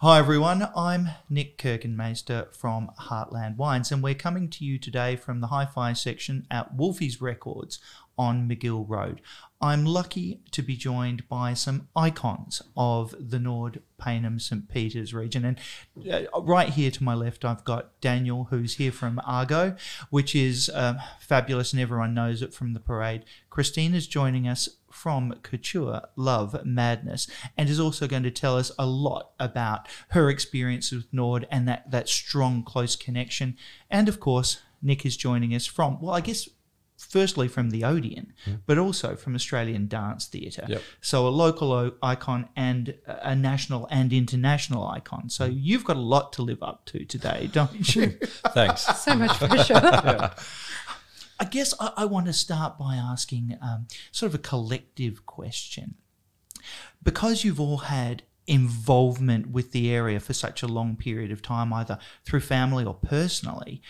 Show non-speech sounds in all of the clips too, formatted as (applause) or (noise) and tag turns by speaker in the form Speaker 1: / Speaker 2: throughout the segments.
Speaker 1: Hi everyone, I'm Nick Kirkenmeister from Heartland Wines, and we're coming to you today from the hi fi section at Wolfie's Records on Magill Road. I'm lucky to be joined by some icons of the Norwood Payneham St Peters region. And uh, right here to my left, I've got Daniel, who's here from Argo, which is um, fabulous and everyone knows it from the parade. Christina's joining us from Couture Love Madness and is also going to tell us a lot about her experience with Norwood and that, that strong, close connection. And of course, Nick is joining us from, well, I guess firstly from the Odeon, mm. but also from Australian Dance Theatre.
Speaker 2: Yep.
Speaker 1: So a local icon and a national and international icon. So you've got a lot to live up to today, don't you? (laughs)
Speaker 2: Thanks.
Speaker 3: so much pressure. (laughs) (laughs)
Speaker 1: yeah. I guess I, I, want to start by asking um, sort of a collective question. Because you've all had involvement with the area for such a long period of time, either through family or personally,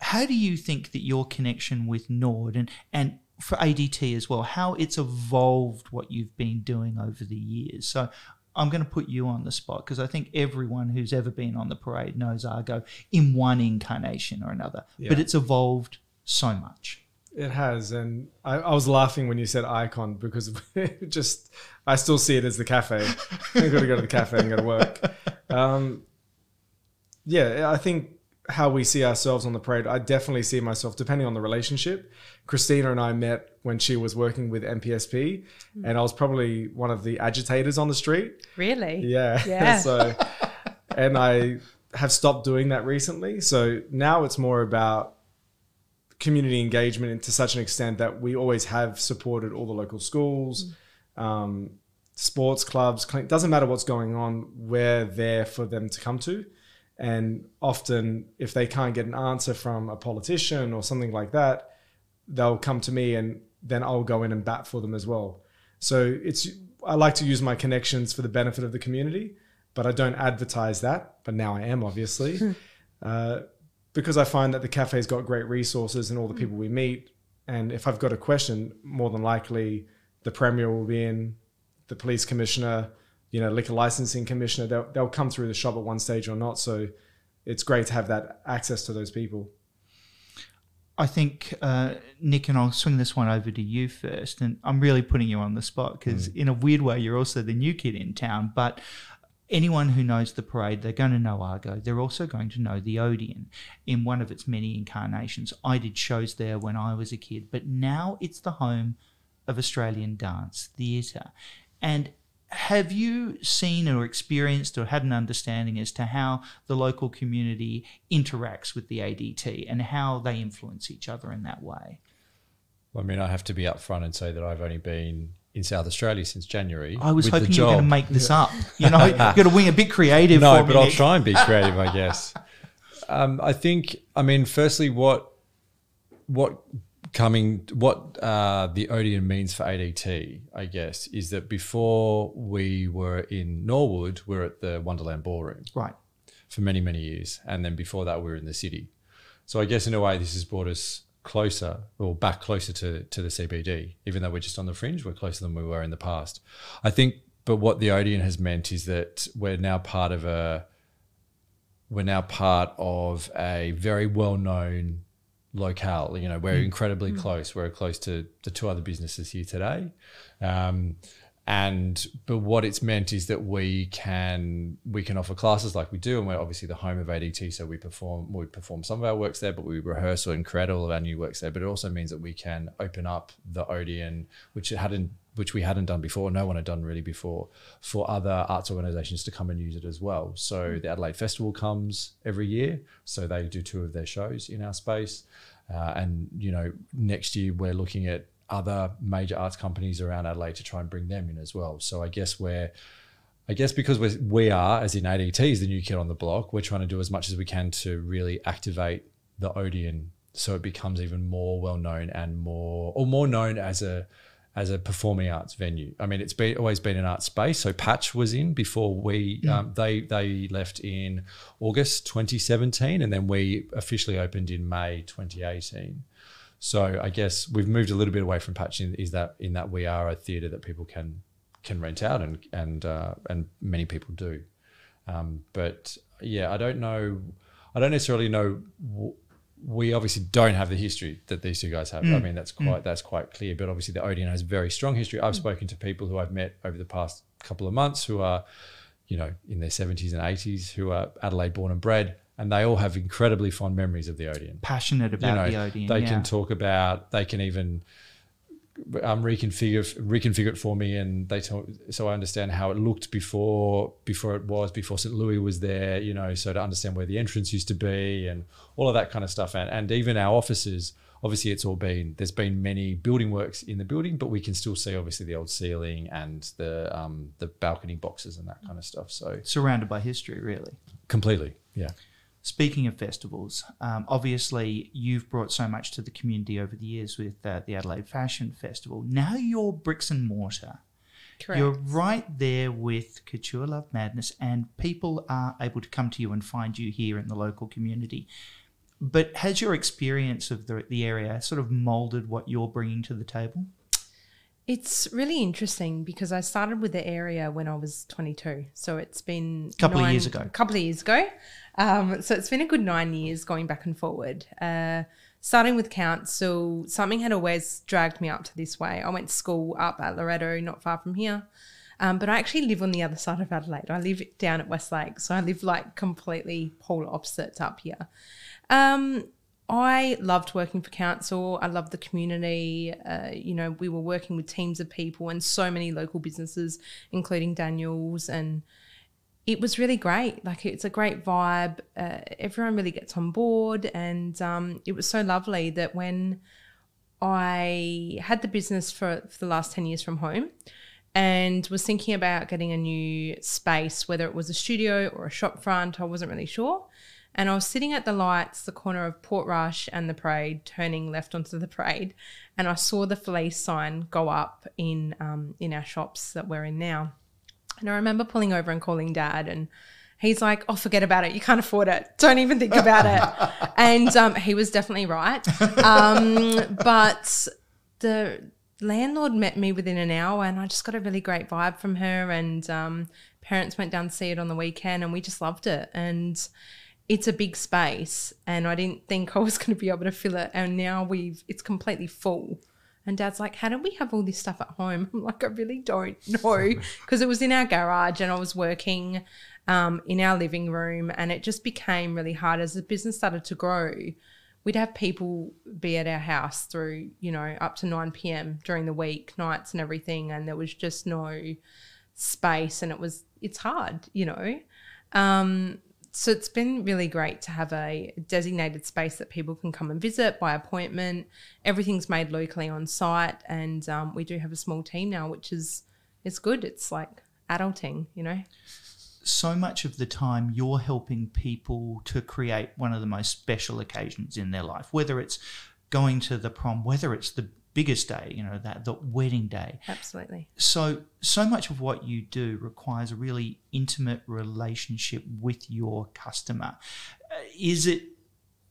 Speaker 1: how do you think that your connection with Norwood and, and for ADT as well, how it's evolved what you've been doing over the years? So I'm going to put you on the spot because I think everyone who's ever been on the parade knows Argo in one incarnation or another, yeah. but it's evolved so much.
Speaker 4: It has, and I, I, was laughing when you said icon because (laughs) just I still see it as the cafe. (laughs) I've got to go to the cafe and go to work. Um, yeah, I think how we see ourselves on the parade, I definitely see myself, depending on the relationship. Christina and I met when she was working with NPSP, mm. and I was probably one of the agitators on the street.
Speaker 3: Really?
Speaker 4: Yeah. (laughs)
Speaker 3: Yeah.
Speaker 4: so, and I have stopped doing that recently. So now it's more about community engagement to such an extent that we always have supported all the local schools, mm. um, sports clubs. Doesn't matter what's going on, we're there for them to come to. And often, if they can't get an answer from a politician or something like that, they'll come to me and then I'll go in and bat for them as well. So it's I like to use my connections for the benefit of the community, but I don't advertise that. But now I am obviously (laughs) uh, because I find that the cafe's got great resources and all the hmm. people we meet. And if I've got a question, more than likely the premier will be in, the police commissioner, you know, liquor licensing commissioner, they'll, they'll come through the shop at one stage or not. So it's great to have that access to those people.
Speaker 1: I think, uh, Nick, and I'll swing this one over to you first. And I'm really putting you on the spot because, mm. in a weird way, you're also the new kid in town. But anyone who knows the parade, they're going to know Argo. They're also going to know the Odeon in one of its many incarnations. I did shows there when I was a kid, but now it's the home of Australian Dance Theatre. And have you seen or experienced or had an understanding as to how the local community interacts with the ADT and how they influence each other in that way?
Speaker 2: I mean, I have to be upfront and say that I've only been in South Australia since January.
Speaker 1: I was hoping you were going to make this up. You know, you've got to wing a bit creative.
Speaker 2: no, but I'll try and be creative, I (laughs) guess. Um, I think, I mean, firstly, what what coming what uh, the Odeon means for ADT, I guess, is that before we were in Norwood, we are at the Wonderland Ballroom.
Speaker 1: Right.
Speaker 2: For many, many years. And then before that, we were in the city. So I guess in a way, this has brought us closer or back closer to, to the CBD. Even though we're just on the fringe, we're closer than we were in the past. I think, but what the Odeon has meant is that we're now part of a, we're now part of a very well known locale. You know, we're mm. incredibly mm. close. We're close to the two other businesses here today. Um, and but what it's meant is that we can we can offer classes like we do, and we're obviously the home of ADT, so we perform we perform some of our works there, but we rehearse and create all of our new works there. But it also means that we can open up the Odeon, which it hadn't which we hadn't done before, no one had done really before, for other arts organisations to come and use it as well. So mm. the Adelaide Festival comes every year, so they do two of their shows in our space, uh, and you know next year we're looking at other major arts companies around Adelaide to try and bring them in as well. So I guess we're I guess because we're, we are, as in ADT is the new kid on the block, we're trying to do as much as we can to really activate the Odeon so it becomes even more well known and more or more known as a as a performing arts venue. I mean, it's been always been an art space. So Patch was in before we mm. um, they they left in August 2017, and then we officially opened in May 2018. So I guess we've moved a little bit away from patching. is that in that we are a theatre that people can can rent out and and uh, and many people do. Um, but yeah, I don't know. I don't necessarily know. w- We obviously don't have the history that these two guys have. I mean, that's quite that's quite clear. But obviously, the Odeon has very strong history. I've spoken to people who I've met over the past couple of months who are, you know, in their seventies and eighties, who are Adelaide born and bred, and they all have incredibly fond memories of the Odeon
Speaker 1: Passionate
Speaker 2: you
Speaker 1: about
Speaker 2: know,
Speaker 1: the Odeon.
Speaker 2: they
Speaker 1: yeah.
Speaker 2: can talk about they can even um, reconfigure reconfigure it for me and they talk so I understand how it looked before before it was before St Louis was there you know so to understand where the entrance used to be and all of that kind of stuff and, and even our offices obviously it's all been there's been many building works in the building but we can still see obviously the old ceiling and the um, the balcony boxes and that kind of stuff so
Speaker 1: surrounded by history, really.
Speaker 2: completely yeah
Speaker 1: Speaking of festivals, um, obviously you've brought so much to the community over the years with uh, the Adelaide Fashion Festival. Now you're bricks and mortar.
Speaker 3: Correct.
Speaker 1: You're right there with Couture Love Madness, and people are able to come to you and find you here in the local community. But has your experience of the, the area sort of molded what you're bringing to the table?
Speaker 3: It's really interesting because I started with the area when I was 22. So it's been a
Speaker 1: Couple of years ago.
Speaker 3: A couple of years ago. Um, so it's been a good nine years going back and forward. Uh, starting with council, something had always dragged me up to this way. I went to school up at Loreto, not far from here. Um, but I actually live on the other side of Adelaide. I live down at Westlake. So I live like completely polar opposites up here. Um, I loved working for council. I loved the community. Uh, you know, we were working with teams of people and so many local businesses, including Daniels, and it was really great. Like it's a great vibe. Uh, everyone really gets on board, and um, it was so lovely that when I had the business for, for the last ten years from home, and was thinking about getting a new space, whether it was a studio or a shop front, I wasn't really sure. And I was sitting at the lights, the corner of Portrush and the parade, turning left onto the parade, and I saw the Felice sign go up in um, in our shops that we're in now. And I remember pulling over and calling dad, and he's like, "Oh, forget about it. You can't afford it. Don't even think about it." (laughs) and um, he was definitely right. Um, but the landlord met me within an hour, and I just got a really great vibe from her. And um, parents went down to see it on the weekend, and we just loved it. And it's a big space, and I didn't think I was (laughs) going to be able to fill it. And now we've it's completely full. And dad's like, How did we have all this stuff at home? (laughs) I'm like, I really don't know. (laughs) Because it was in our garage and I was working um, in our living room. And it just became really hard as the business started to grow. We'd have people be at our house through, you know, up to 9 p.m. during the week, nights and everything. And there was just no space. And it was, it's hard, you know. Um, so it's been really great to have a designated space that people can come and visit by appointment. Everything's made locally on site, and um, we do have a small team now, which is it's good. It's like adulting, you know.
Speaker 1: so much of the time you're helping people to create one of the most special occasions in their life whether it's going to the prom whether it's the biggest day you know that the wedding day
Speaker 3: Absolutely.
Speaker 1: so so much of what you do requires a really intimate relationship with your customer Uh, is it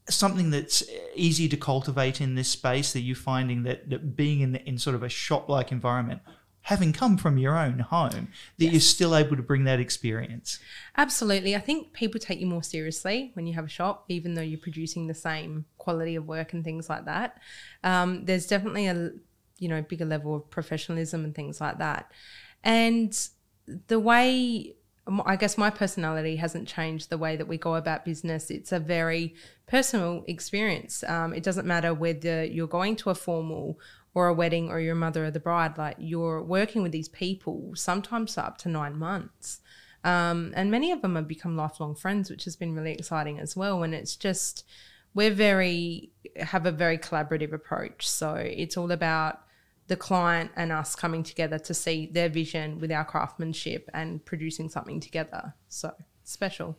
Speaker 1: something that's easy to cultivate in this space that you're finding that, that being in, the, in sort of a shop like environment having come from your own home that you're still able to bring that experience
Speaker 3: Absolutely. I think people take you more seriously when you have a shop, even though you're producing the same quality of work and things like that. Um, there's definitely a you know bigger level of professionalism and things like that. And the way I guess my personality hasn't changed the way that we go about business. It's a very personal experience. Um, it doesn't matter whether you're going to a formal or a wedding or you're mother or the bride, like you're working with these people sometimes for up to nine months. Um, and many of them have become lifelong friends, which has been really exciting as well. And it's just, we're very, have a very collaborative approach. So it's all about the client and us coming together to see their vision with our craftsmanship and producing something together. So special.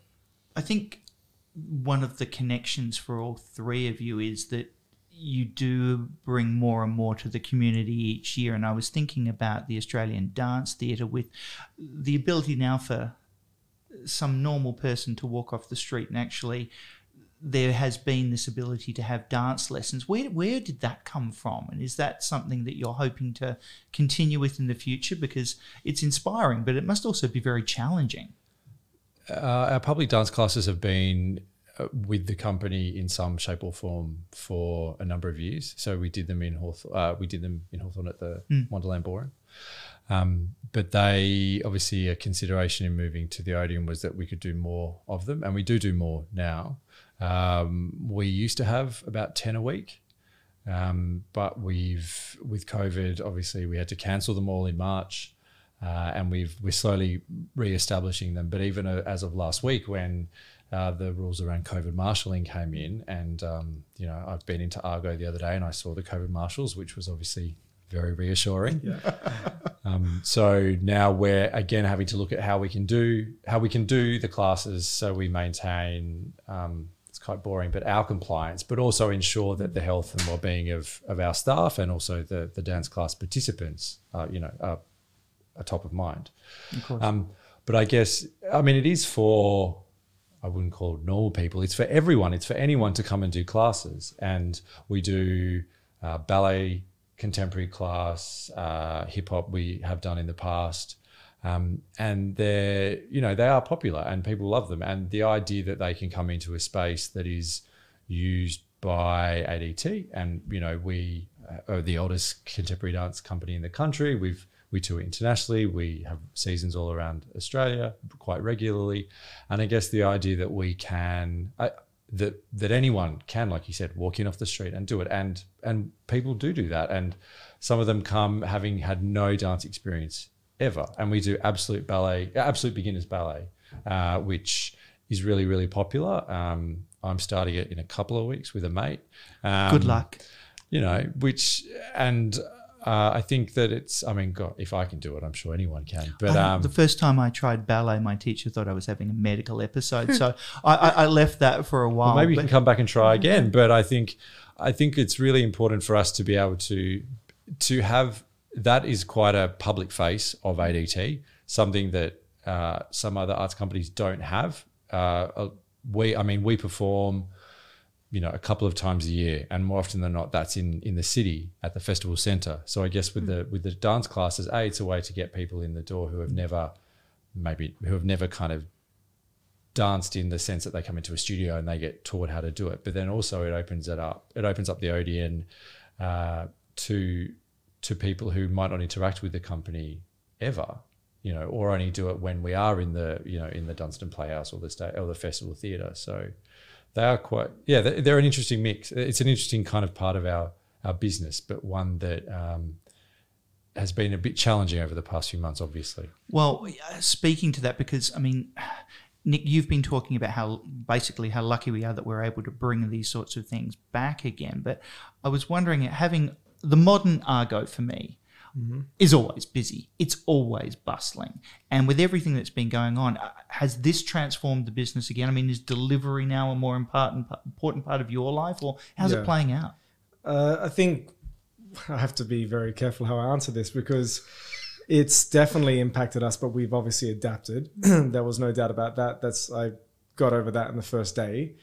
Speaker 1: I think one of the connections for all three of you is that you do bring more and more to the community each year. And I was thinking about the Australian Dance Theatre with the ability now for some normal person to walk off the street and actually there has been this ability to have dance lessons. Where where did that come from? And is that something that you're hoping to continue with in the future? Because it's inspiring, but it must also be very challenging.
Speaker 2: uh, our public dance classes have been with the company in some shape or form for a number of years. So we did them in Hawthorn, uh, we did them in Hawthorn at the Wonderland Ballroom. Um, but they obviously a consideration in moving to the Odeon was that we could do more of them, and we do do more now. Um, we used to have about ten a week, um, but we've with COVID, obviously we had to cancel them all in March, uh, and we've we're slowly re-establishing them. But even uh, as of last week, when uh, the rules around COVID marshalling came in, and um, you know I've been into Argo the other day and I saw the COVID marshals, which was obviously very reassuring. (laughs) um, so now we're again having to look at how we can do how we can do the classes so we maintain. Um, it's quite boring, but our compliance, but also ensure that the health and well-being of, of our staff and also the, the dance class participants, uh, you know, are, are top of mind.
Speaker 1: Of course.
Speaker 2: Um, but I guess, I mean, it is for, I wouldn't call normal people. It's for everyone. It's for anyone to come and do classes. And we do uh, ballet, contemporary class, uh, hip hop. We have done in the past, um, and they're you know they are popular and people love them. And the idea that they can come into a space that is used by ADT, and you know we uh, are the oldest contemporary dance company in the country. We've we tour internationally. We have seasons all around Australia quite regularly, and I guess the idea that we can uh, that that anyone can, like you said, walk in off the street and do it, and and people do do that, and some of them come having had no dance experience ever, and we do absolute ballet, absolute beginners ballet, uh, which is really really popular. Um, I'm starting it in a couple of weeks with a mate. Um,
Speaker 1: Good luck.
Speaker 2: You know, which and uh, I think that it's. I mean, God, if I can do it, I'm sure anyone can. But um,
Speaker 1: the first time I tried ballet, my teacher thought I was having a medical episode, so I, I, I left that for a while.
Speaker 2: Well, maybe you can come back and try again. But I think I think it's really important for us to be able to to have that is quite a public face of ADT, something that uh, some other arts companies don't have. Uh, uh, we, I mean, we perform, you know, a couple of times a year, and more often than not, that's in in the city at the festival centre. So I guess with the with the dance classes, a it's a way to get people in the door who have never maybe who have never kind of danced in the sense that they come into a studio and they get taught how to do it. But then also it opens it up. It opens up the Odeon uh, to to people who might not interact with the company ever, you know, or only do it when we are in the you know in the Dunstan Playhouse or the state or the Festival Theatre. So they are quite yeah they're, an interesting mix. It's an interesting kind of part of our our business, but one that. Um, has been a bit challenging over the past few months, obviously.
Speaker 1: Well, uh, speaking to that, because I mean, Nick, you've been talking about how basically how lucky we are that we're able to bring these sorts of things back again. But I was wondering, having the modern Argo for me is always busy. It's always bustling, and with everything that's been going on, uh, has this transformed the business again? I mean, is delivery now a more important important part of your life, or how's
Speaker 4: Yeah.
Speaker 1: it playing out?
Speaker 4: Uh, I think I have to be very careful how I answer this because it's definitely impacted us, but we've obviously adapted. (clears throat) there was no doubt about that. That's I got over that in the first day.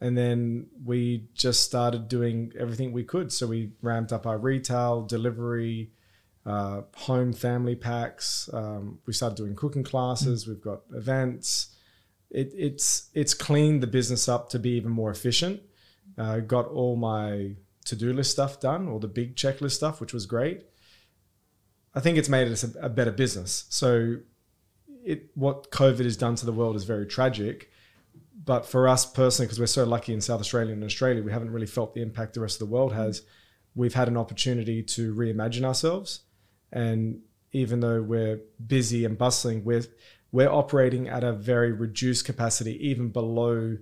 Speaker 4: And then we just started doing everything we could. So we ramped up our retail, delivery, uh, home family packs. Um, we started doing cooking classes. We've got events. It, it's it's cleaned the business up to be even more efficient. Uh, got all my to-do list stuff done, all the big checklist stuff, which was great. I think it's made us a, a better business. So, it what COVID has done to the world is very tragic. But for us personally, because we're so lucky in South Australia and Australia, we haven't really felt the impact the rest of the world has. We've had an opportunity to reimagine ourselves, and even though we're busy and bustling, we're we're operating at a very reduced capacity, even below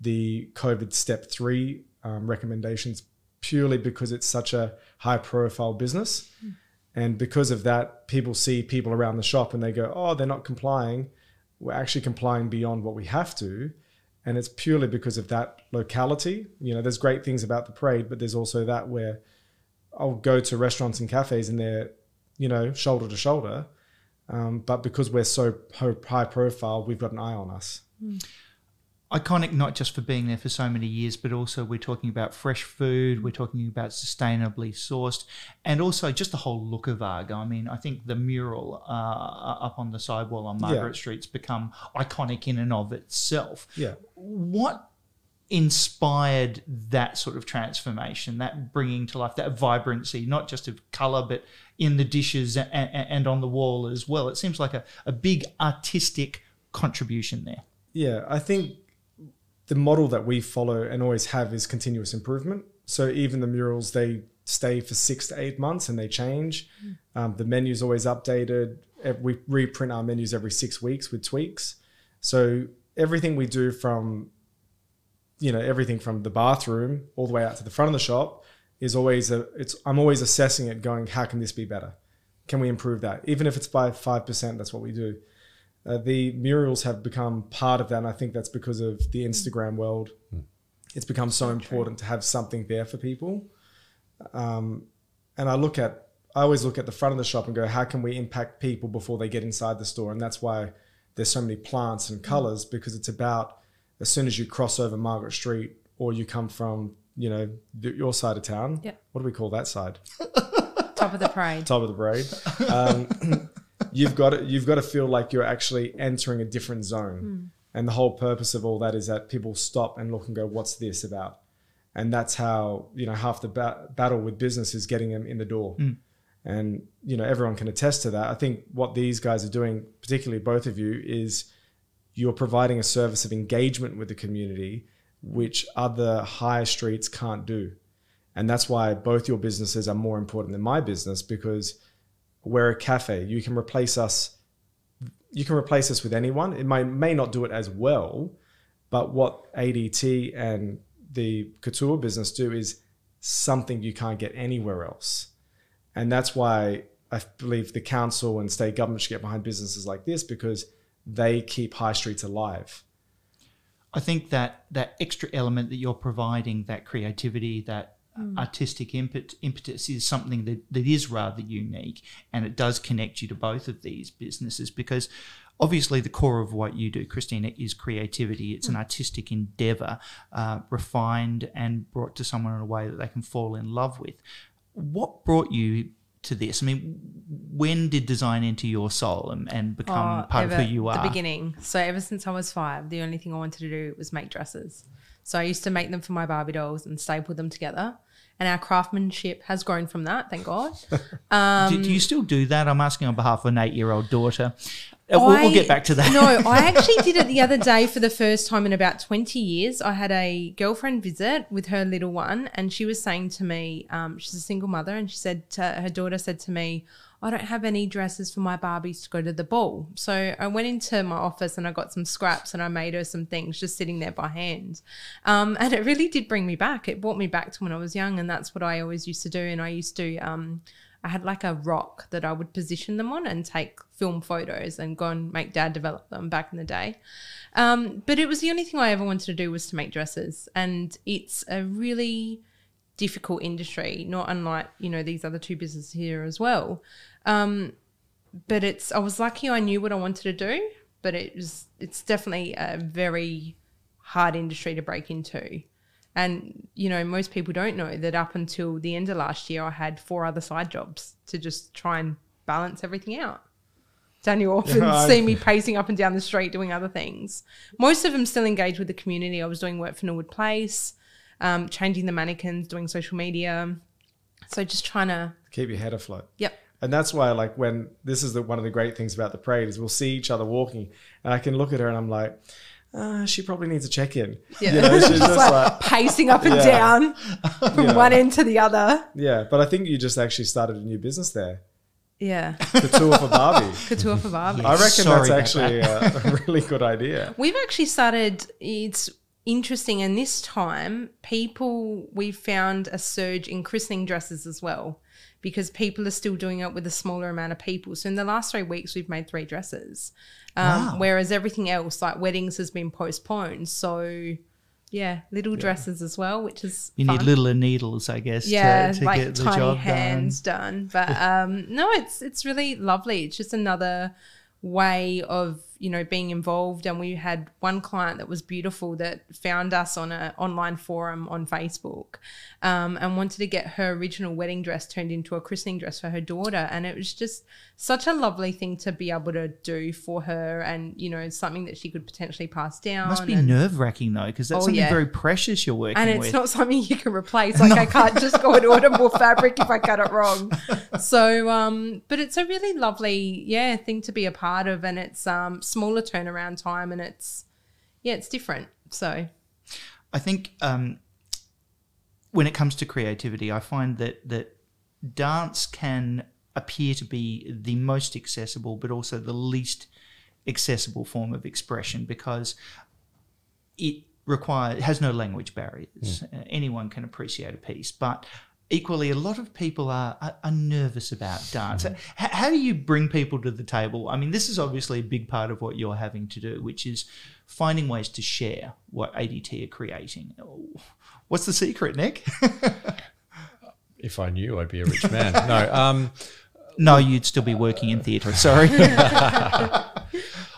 Speaker 4: the COVID step three um, recommendations, purely because it's such a high profile business. And because of that, people see people around the shop and they go, oh, they're not complying. We're actually complying beyond what we have to. And it's purely because of that locality. You know, there's great things about the parade, but there's also that where I'll go to restaurants and cafes and they're, you know, shoulder to shoulder. Um, but because we're so high profile, we've got an eye on us.
Speaker 1: iconic not just for being there for so many years, but also we're talking about fresh food, we're talking about sustainably sourced, and also just the whole look of Argo. I mean, I think the mural uh, up on the sidewall on Margaret
Speaker 4: Yeah.
Speaker 1: Street's become iconic in and of itself.
Speaker 4: Yeah.
Speaker 1: What inspired that sort of transformation, that bringing to life, that vibrancy, not just of colour, but in the dishes and, and on the wall as well? It seems like a, a big artistic contribution there.
Speaker 4: Yeah, I think the model that we follow and always have is continuous improvement. So even the murals, they stay for six to eight months and they change. Um, the menu's always updated. We reprint our menus every six weeks with tweaks. So everything we do from, you know, everything from the bathroom all the way out to the front of the shop is always a. It's I'm always assessing it, going, how can this be better? Can we improve that? Even if it's by five percent, that's what we do. Uh, the murals have become part of that, and I think that's because of the Instagram world. It's become so important to have something there for people. Um, and I look at, I always look at the front of the shop and go, how can we impact people before they get inside the store? And that's why there's so many plants and colors because it's about as soon as you cross over Margaret Street or you come from, you know, the, your side of town.
Speaker 3: Yeah.
Speaker 4: What do we call that side? (laughs)
Speaker 3: Top of the parade.
Speaker 4: top of the parade. Um, (laughs) you've got to, you've got to feel like you're actually entering a different zone, and the whole purpose of all that is that people stop and look and go, "What's this about?" And that's how you know half the ba- battle with business is getting them in the door. And you know everyone can attest to that. I think what these guys are doing, particularly both of you, is you're providing a service of engagement with the community, which other high streets can't do. And that's why both your businesses are more important than my business because we're a cafe. You can replace us. You can replace us with anyone. It may may not do it as well, but what ADT and the couture business do is something you can't get anywhere else. And that's why I believe the council and state government should get behind businesses like this because they keep high streets alive.
Speaker 1: I think that that extra element that you're providing, that creativity, that artistic impet, impetus is something that, that is rather unique and it does connect you to both of these businesses because obviously the core of what you do, Christina, is creativity. It's an artistic endeavor, uh, refined and brought to someone in a way that they can fall in love with. What brought you to this? I mean, when did design enter your soul and, and become
Speaker 3: Oh,
Speaker 1: part of who you are?
Speaker 3: The beginning. So ever since I was five, the only thing I wanted to do was make dresses. So I used to make them for my Barbie dolls and staple them together. And our craftsmanship has grown from that, thank God. (laughs)
Speaker 1: do, do you um, still do that? I'm asking on behalf of an eight-year-old daughter. Uh, we'll, we'll get back to that. (laughs)
Speaker 3: no, I (laughs) actually did it the other day for the first time in about 20 years. I had a girlfriend visit with her little one, and she was saying to me, um, she's a single mother, and she said to, her daughter said to me, I don't have any dresses for my Barbies to go to the ball. So I went into my office and I got some scraps and I made her some things just sitting there by hand. Um, and it really did bring me back. It brought me back to when I was young, and that's what I always used to do. And I used to, um, I had like a rock that I would position them on and take film photos and go and make dad develop them back in the day. Um, but it was the only thing I ever wanted to do was to make dresses. And it's a really difficult industry, not unlike, you know, these other two businesses here as well. Um, but it's I was lucky I knew what I wanted to do, but it was it's definitely a very hard industry to break into. And you know, most people don't know that up until the end of last year, I had four other side jobs to just try and balance everything out. Daniel (laughs) often
Speaker 4: Yeah,
Speaker 3: see me pacing up and down the street doing other things. Most of them still engaged with the community. I was doing work for Norwood Place, um, changing the mannequins, doing social media. So just trying to,
Speaker 4: Keep your head afloat.
Speaker 3: yep,
Speaker 4: And that's why, like, when this is the, one of the great things about the parade is we'll see each other walking, and I can look at her and I'm like, uh, she probably needs a check in.
Speaker 3: Yeah.
Speaker 4: You know, she's (laughs) just
Speaker 3: like,
Speaker 4: like,
Speaker 3: pacing up and
Speaker 4: Yeah.
Speaker 3: down (laughs) from
Speaker 4: Yeah.
Speaker 3: one end to the other.
Speaker 4: yeah. But I think you just actually started a new business there,
Speaker 3: Yeah,
Speaker 4: Couture for Barbie. (laughs)
Speaker 3: couture for Barbie.
Speaker 4: I reckon
Speaker 1: Sorry
Speaker 4: that's
Speaker 1: about
Speaker 4: actually a, a really good idea.
Speaker 3: We've actually started. It's interesting, and this time, people we've found a surge in christening dresses as well, because people are still doing it with a smaller amount of people. So in the last three weeks, we've made three dresses, um,
Speaker 1: Wow.
Speaker 3: whereas everything else, like weddings, has been postponed. So yeah, little dresses as well, which is
Speaker 1: You
Speaker 3: fun.
Speaker 1: need littler needles, I guess,
Speaker 3: yeah,
Speaker 1: to, to
Speaker 3: like
Speaker 1: get the
Speaker 3: tiny
Speaker 1: job
Speaker 3: hands done. But (laughs) um, no, it's it's really lovely. It's just another way of you know being involved. And we had one client that was beautiful that found us on an online forum on facebook um, and wanted to get her original wedding dress turned into a christening dress for her daughter. And it was just such a lovely thing to be able to do for her and you know something that she could potentially pass down.
Speaker 1: Must be nerve wracking though, because that's
Speaker 3: Oh,
Speaker 1: something
Speaker 3: yeah.
Speaker 1: very precious you're working
Speaker 3: and it's
Speaker 1: with.
Speaker 3: not something you can replace. (laughs) Like i can't just go and order more fabric if i cut it wrong. (laughs) So um but it's a really lovely yeah thing to be a part of. And it's um smaller turnaround time and it's yeah it's different so
Speaker 1: I think um, when it comes to creativity, I find that that dance can appear to be the most accessible, but also the least accessible form of expression because it requires has no language barriers. Uh, anyone can appreciate a piece, but equally, a lot of people are are, are nervous about dance. H- how do you bring people to the table? I mean, this is obviously a big part of what you're having to do, which is finding ways to share what ADT are creating. What's the secret, Nick? (laughs)
Speaker 2: If I knew, I'd be a rich man. no, um, (laughs)
Speaker 1: no, you'd still be working in theatre. Sorry. (laughs)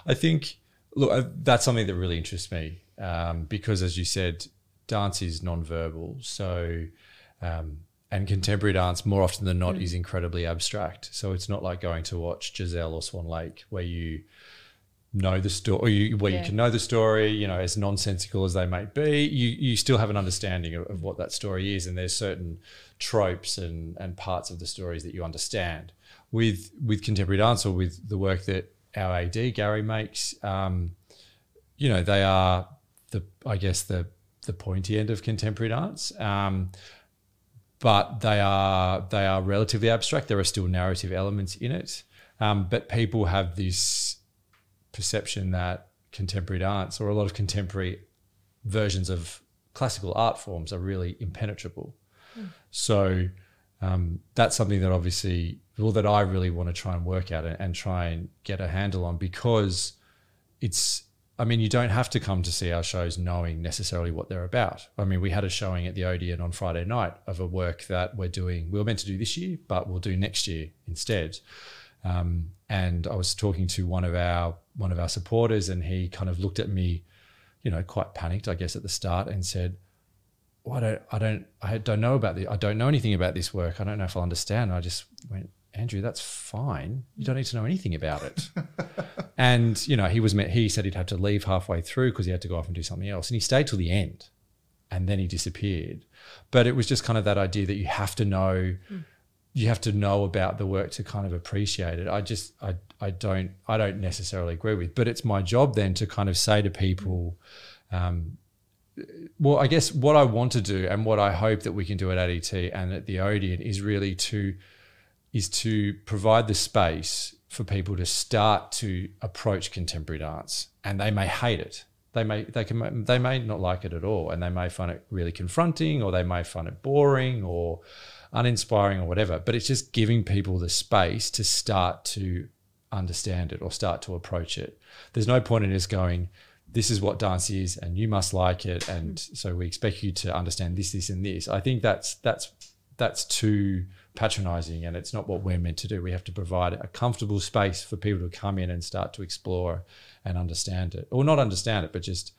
Speaker 2: I think look, uh, that's something that really interests me um, because, as you said, dance is non-verbal. So, um, and contemporary dance more often than not is incredibly abstract. So it's not like going to watch Giselle or Swan Lake where you know the story, or where
Speaker 3: Yeah.
Speaker 2: you can know the story. You know, as nonsensical as they may be, you you still have an understanding of, of what that story is, and there's certain tropes and and parts of the stories that you understand. With with contemporary dance or with the work that our AD Gary makes, um, you know, they are the I guess the the pointy end of contemporary dance. Um, but they are they are relatively abstract. There are still narrative elements in it, um, but people have this perception that contemporary dance or a lot of contemporary versions of classical art forms are really impenetrable. So um, that's something that obviously, well, that I really want to try and work out and, and try and get a handle on because it's I mean, you don't have to come to see our shows knowing necessarily what they're about. I mean, we had a showing at the Odeon on Friday night of a work that we're doing, we were meant to do this year, but we'll do next year instead. Um, and I was talking to one of our one of our supporters, and he kind of looked at me, you know, quite panicked, I guess, at the start, and said, well, I don't, I don't, I don't know about this. I don't know anything about this work. I don't know if I'll understand. And I just went, Andrew, that's fine. You don't need to know anything about it. (laughs) and you know, he was met. He said he'd have to leave halfway through because he had to go off and do something else, and he stayed till the end, and then he disappeared. But it was just kind of that idea that you have to know, you have to know about the work to kind of appreciate it. I just, I, I don't, I don't necessarily agree with. But it's my job then to kind of say to people. Um, well, I guess what I want to do and what I hope that we can do at ADT and at the Odeon is really to is to provide the space for people to start to approach contemporary dance, and they may hate it. They may they can they may not like it at all, and they may find it really confronting, or they may find it boring or uninspiring or whatever. But it's just giving people the space to start to understand it or start to approach it. There's no point in us going, this is what dance is and you must like it and mm. so we expect you to understand this this and this i think that's that's that's too patronizing and it's not what we're meant to do. We have to provide a comfortable space for people to come in and start to explore and understand it. Or not understand it but just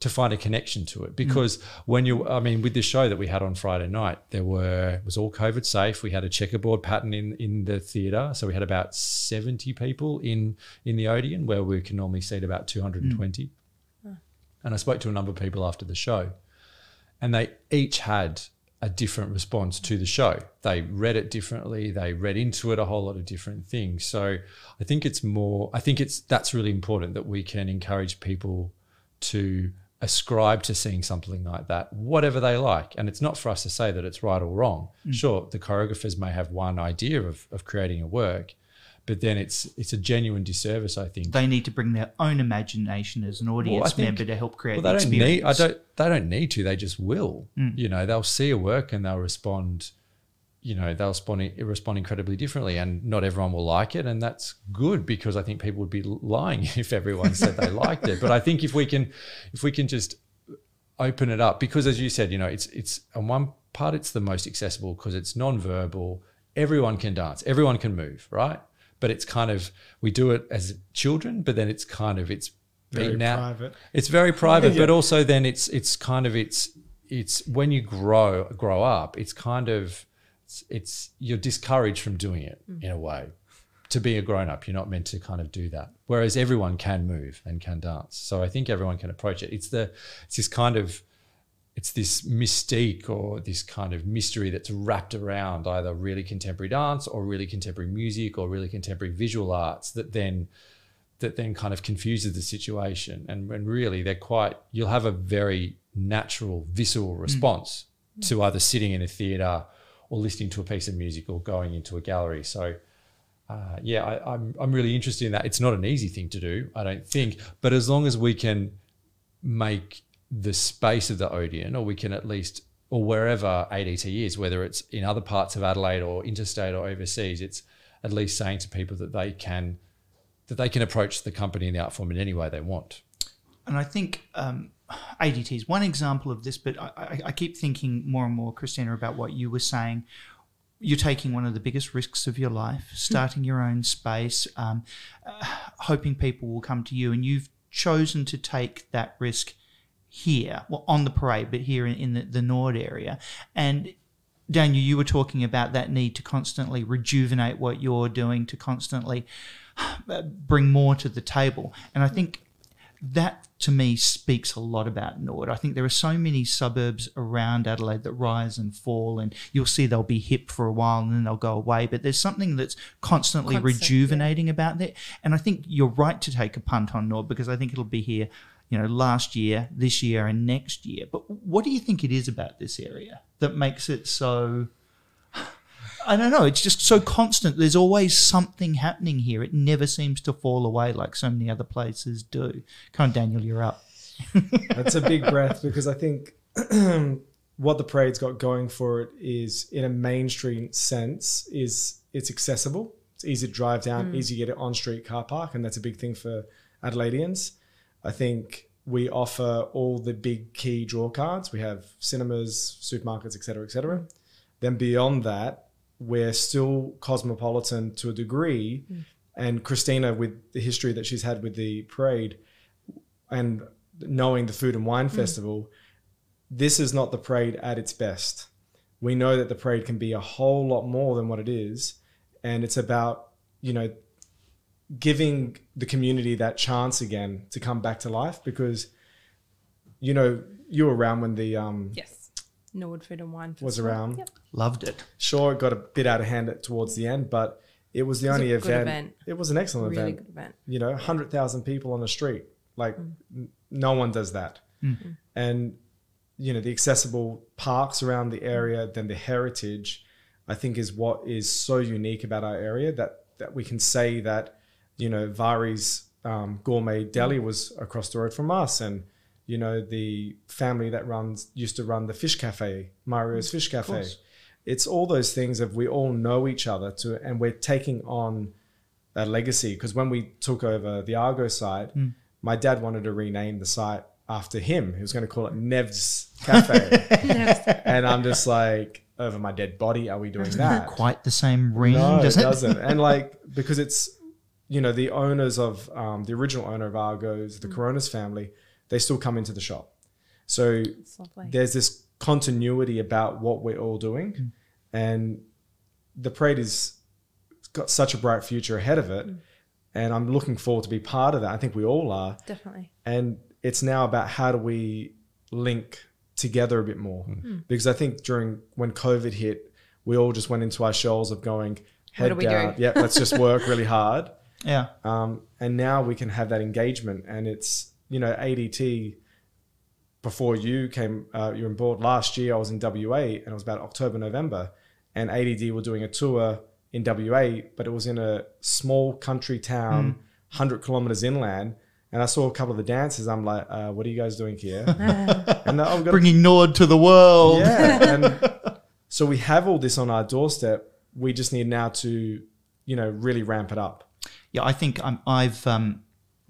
Speaker 2: to find a connection to it. Mm. Because when you i mean with the show that we had on friday night there were it was all covid safe. We had a checkerboard pattern in in the theater. So we had about 70 people in in the odeon where we can normally seat about 220 mm. and I spoke to a number of people after the show, and they each had a different response to the show. They read it differently. They read into it a whole lot of different things. So I think it's more. I think it's that's really important that we can encourage people to ascribe to seeing something like that, whatever they like. And it's not for us to say that it's right or wrong. Mm. Sure, the choreographers may have one idea of, of creating a work, but then it's it's a genuine disservice, I think,
Speaker 1: they need to bring their own imagination as an audience
Speaker 2: think-
Speaker 1: member to help create
Speaker 2: well,
Speaker 1: the
Speaker 2: they don't need. I don't. They don't need to. They just will. Mm. You know, they'll see a work and they'll respond. You know, they'll respond respond incredibly differently, and not everyone will like it, and that's good because I think people would be lying (laughs) if everyone said they liked it. But I think if we can, if we can just open it up, because as you said, you know, it's it's on one part it's the most accessible because it's non-verbal. Everyone can dance. Everyone can move, right? But it's kind of we do it as children, but then it's kind of it's
Speaker 4: Very
Speaker 2: beaten out.
Speaker 4: private.
Speaker 2: It's very private,
Speaker 4: Yeah.
Speaker 2: but also then it's it's kind of it's it's when you grow grow up, it's kind of it's, it's you're discouraged from doing it mm. in a way. To be a grown up, you're not meant to kind of do that. Whereas everyone can move and can dance, so I think everyone can approach it. It's the it's this kind of it's this mystique or this kind of mystery that's wrapped around either really contemporary dance or really contemporary music or really contemporary visual arts that then that then kind of confuses the situation. And when really they're quite you'll have a very natural visceral response to either sitting in a theater or listening to a piece of music or going into a gallery. So uh, yeah I, I'm, I'm really interested in that. It's not an easy thing to do i don't think. But as long as we can make the space of the Odeon, or we can at least, or wherever ADT is, whether it's in other parts of Adelaide or interstate or overseas, it's at least saying to people that they can that they can approach the company and the art form in any way they want.
Speaker 1: And I think um, ADT is one example of this, but I, I, I keep thinking more and more, Christina, about what you were saying. You're taking one of the biggest risks of your life, starting your own space, um, uh, hoping people will come to you, and you've chosen to take that risk here, well, on the parade, but here in, in the, the Norwood area. And Daniel, you were talking about that need to constantly rejuvenate what you're doing, to constantly uh, bring more to the table. And I think that to me speaks a lot about Norwood. I think there are so many suburbs around Adelaide that rise and fall, and you'll see they'll be hip for a while and then they'll go away. But there's something that's constantly
Speaker 3: Constant,
Speaker 1: rejuvenating about that. And I think you're right to take a punt on Norwood because I think it'll be here, you know, last year, this year, and next year. But what do you think it is about this area that makes it so? I don't know. It's just so constant. There's always something happening here. It never seems to fall away like so many other places do. Come on, Daniel, you're up. (laughs)
Speaker 4: That's a big breath because I think (clears throat) what the parade's got going for it is, in a mainstream sense, is it's accessible. It's easy to drive down, mm. easy to get it on street car park, and that's a big thing for Adelaideans. I think we offer all the big key draw cards. We have cinemas, supermarkets, etc., etc. Then beyond that, we're still cosmopolitan to a degree. Mm. And Christina, with the history that she's had with the parade, and knowing the Food and Wine mm. Festival, this is not the parade at its best. We know that the parade can be a whole lot more than what it is, and it's about you know giving the community that chance again to come back to life because you know you were around when the um
Speaker 3: Yes. Norwood Food and Wine
Speaker 4: was
Speaker 3: Festival.
Speaker 4: around.
Speaker 3: Yep.
Speaker 1: Loved it.
Speaker 4: Sure, it got a bit out of hand towards the end, but it was the
Speaker 3: was a
Speaker 4: only
Speaker 3: good
Speaker 4: event.
Speaker 3: event.
Speaker 4: It was an excellent
Speaker 3: Really
Speaker 4: event.
Speaker 3: good event.
Speaker 4: you know, 100,000 people on the street. Like, mm. n- no one does that. Mm. Mm. And, you know, the accessible parks around the area, then the heritage, I think is what is so unique about our area that, that we can say that, you know, Vari's um, Gourmet Deli was across the road from us. And, you know, the family that runs, used to run the fish cafe, Mario's Fish Cafe. It's all those things of we all know each other to, and we're taking on that legacy because when we took over the Argo site, my dad wanted to rename the site after him. He was going to call it (laughs) Nev's Cafe, and I'm just like, over my dead body, are we doing that?
Speaker 1: Quite the same ring,
Speaker 4: no,
Speaker 1: does
Speaker 4: it
Speaker 1: it?
Speaker 4: doesn't. And like because it's you know the owners of um, the original owner of Argos, the Coronas family, they still come into the shop. So there's this continuity about what we're all doing,
Speaker 1: Mm.
Speaker 4: and the parade is got such a bright future ahead of
Speaker 1: Mm.
Speaker 4: it, and I'm looking forward to be part of that. I think we all are,
Speaker 3: Definitely.
Speaker 4: and it's now about how do we link together a bit more because I think during when COVID hit, we all just went into our shells of going head
Speaker 3: do we do?
Speaker 4: down, yeah, let's just work really (laughs) hard.
Speaker 1: Yeah.
Speaker 4: Um, and now we can have that engagement, and it's you know ADT. Before you came, uh, you were on board last year. I was in WA, and it was about October, November, and ADT were doing a tour in WA, but it was in a small country town, hundred kilometers inland. And I saw a couple of the dancers. I'm like, uh, "What are you guys doing here?" (laughs) and oh, we've got a
Speaker 1: Bringing Norwood to the world.
Speaker 4: yeah. And (laughs) so we have all this on our doorstep. We just need now to, you know, really ramp it up.
Speaker 1: Yeah, I think I'm, I've um,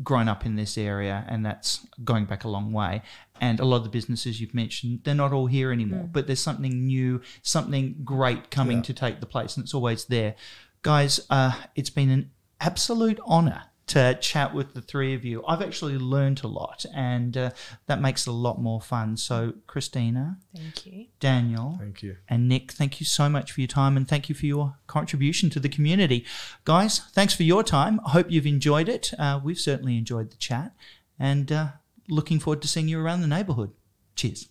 Speaker 1: grown up in this area, and that's going back a long way. And a lot of the businesses you've mentioned, they're not all here anymore, but there's something new, something great coming
Speaker 4: Yeah.
Speaker 1: to take the place, and it's always there. Guys, uh, it's been an absolute honour to chat with the three of you. I've actually learned a lot, and uh, that makes it a lot more fun. So, Christina,
Speaker 3: Thank you.
Speaker 1: Daniel,
Speaker 4: Thank you.
Speaker 1: and Nick, thank you so much for your time and thank you for your contribution to the community. Guys, thanks for your time. I hope you've enjoyed it. Uh, we've certainly enjoyed the chat and uh, looking forward to seeing you around the neighbourhood. Cheers.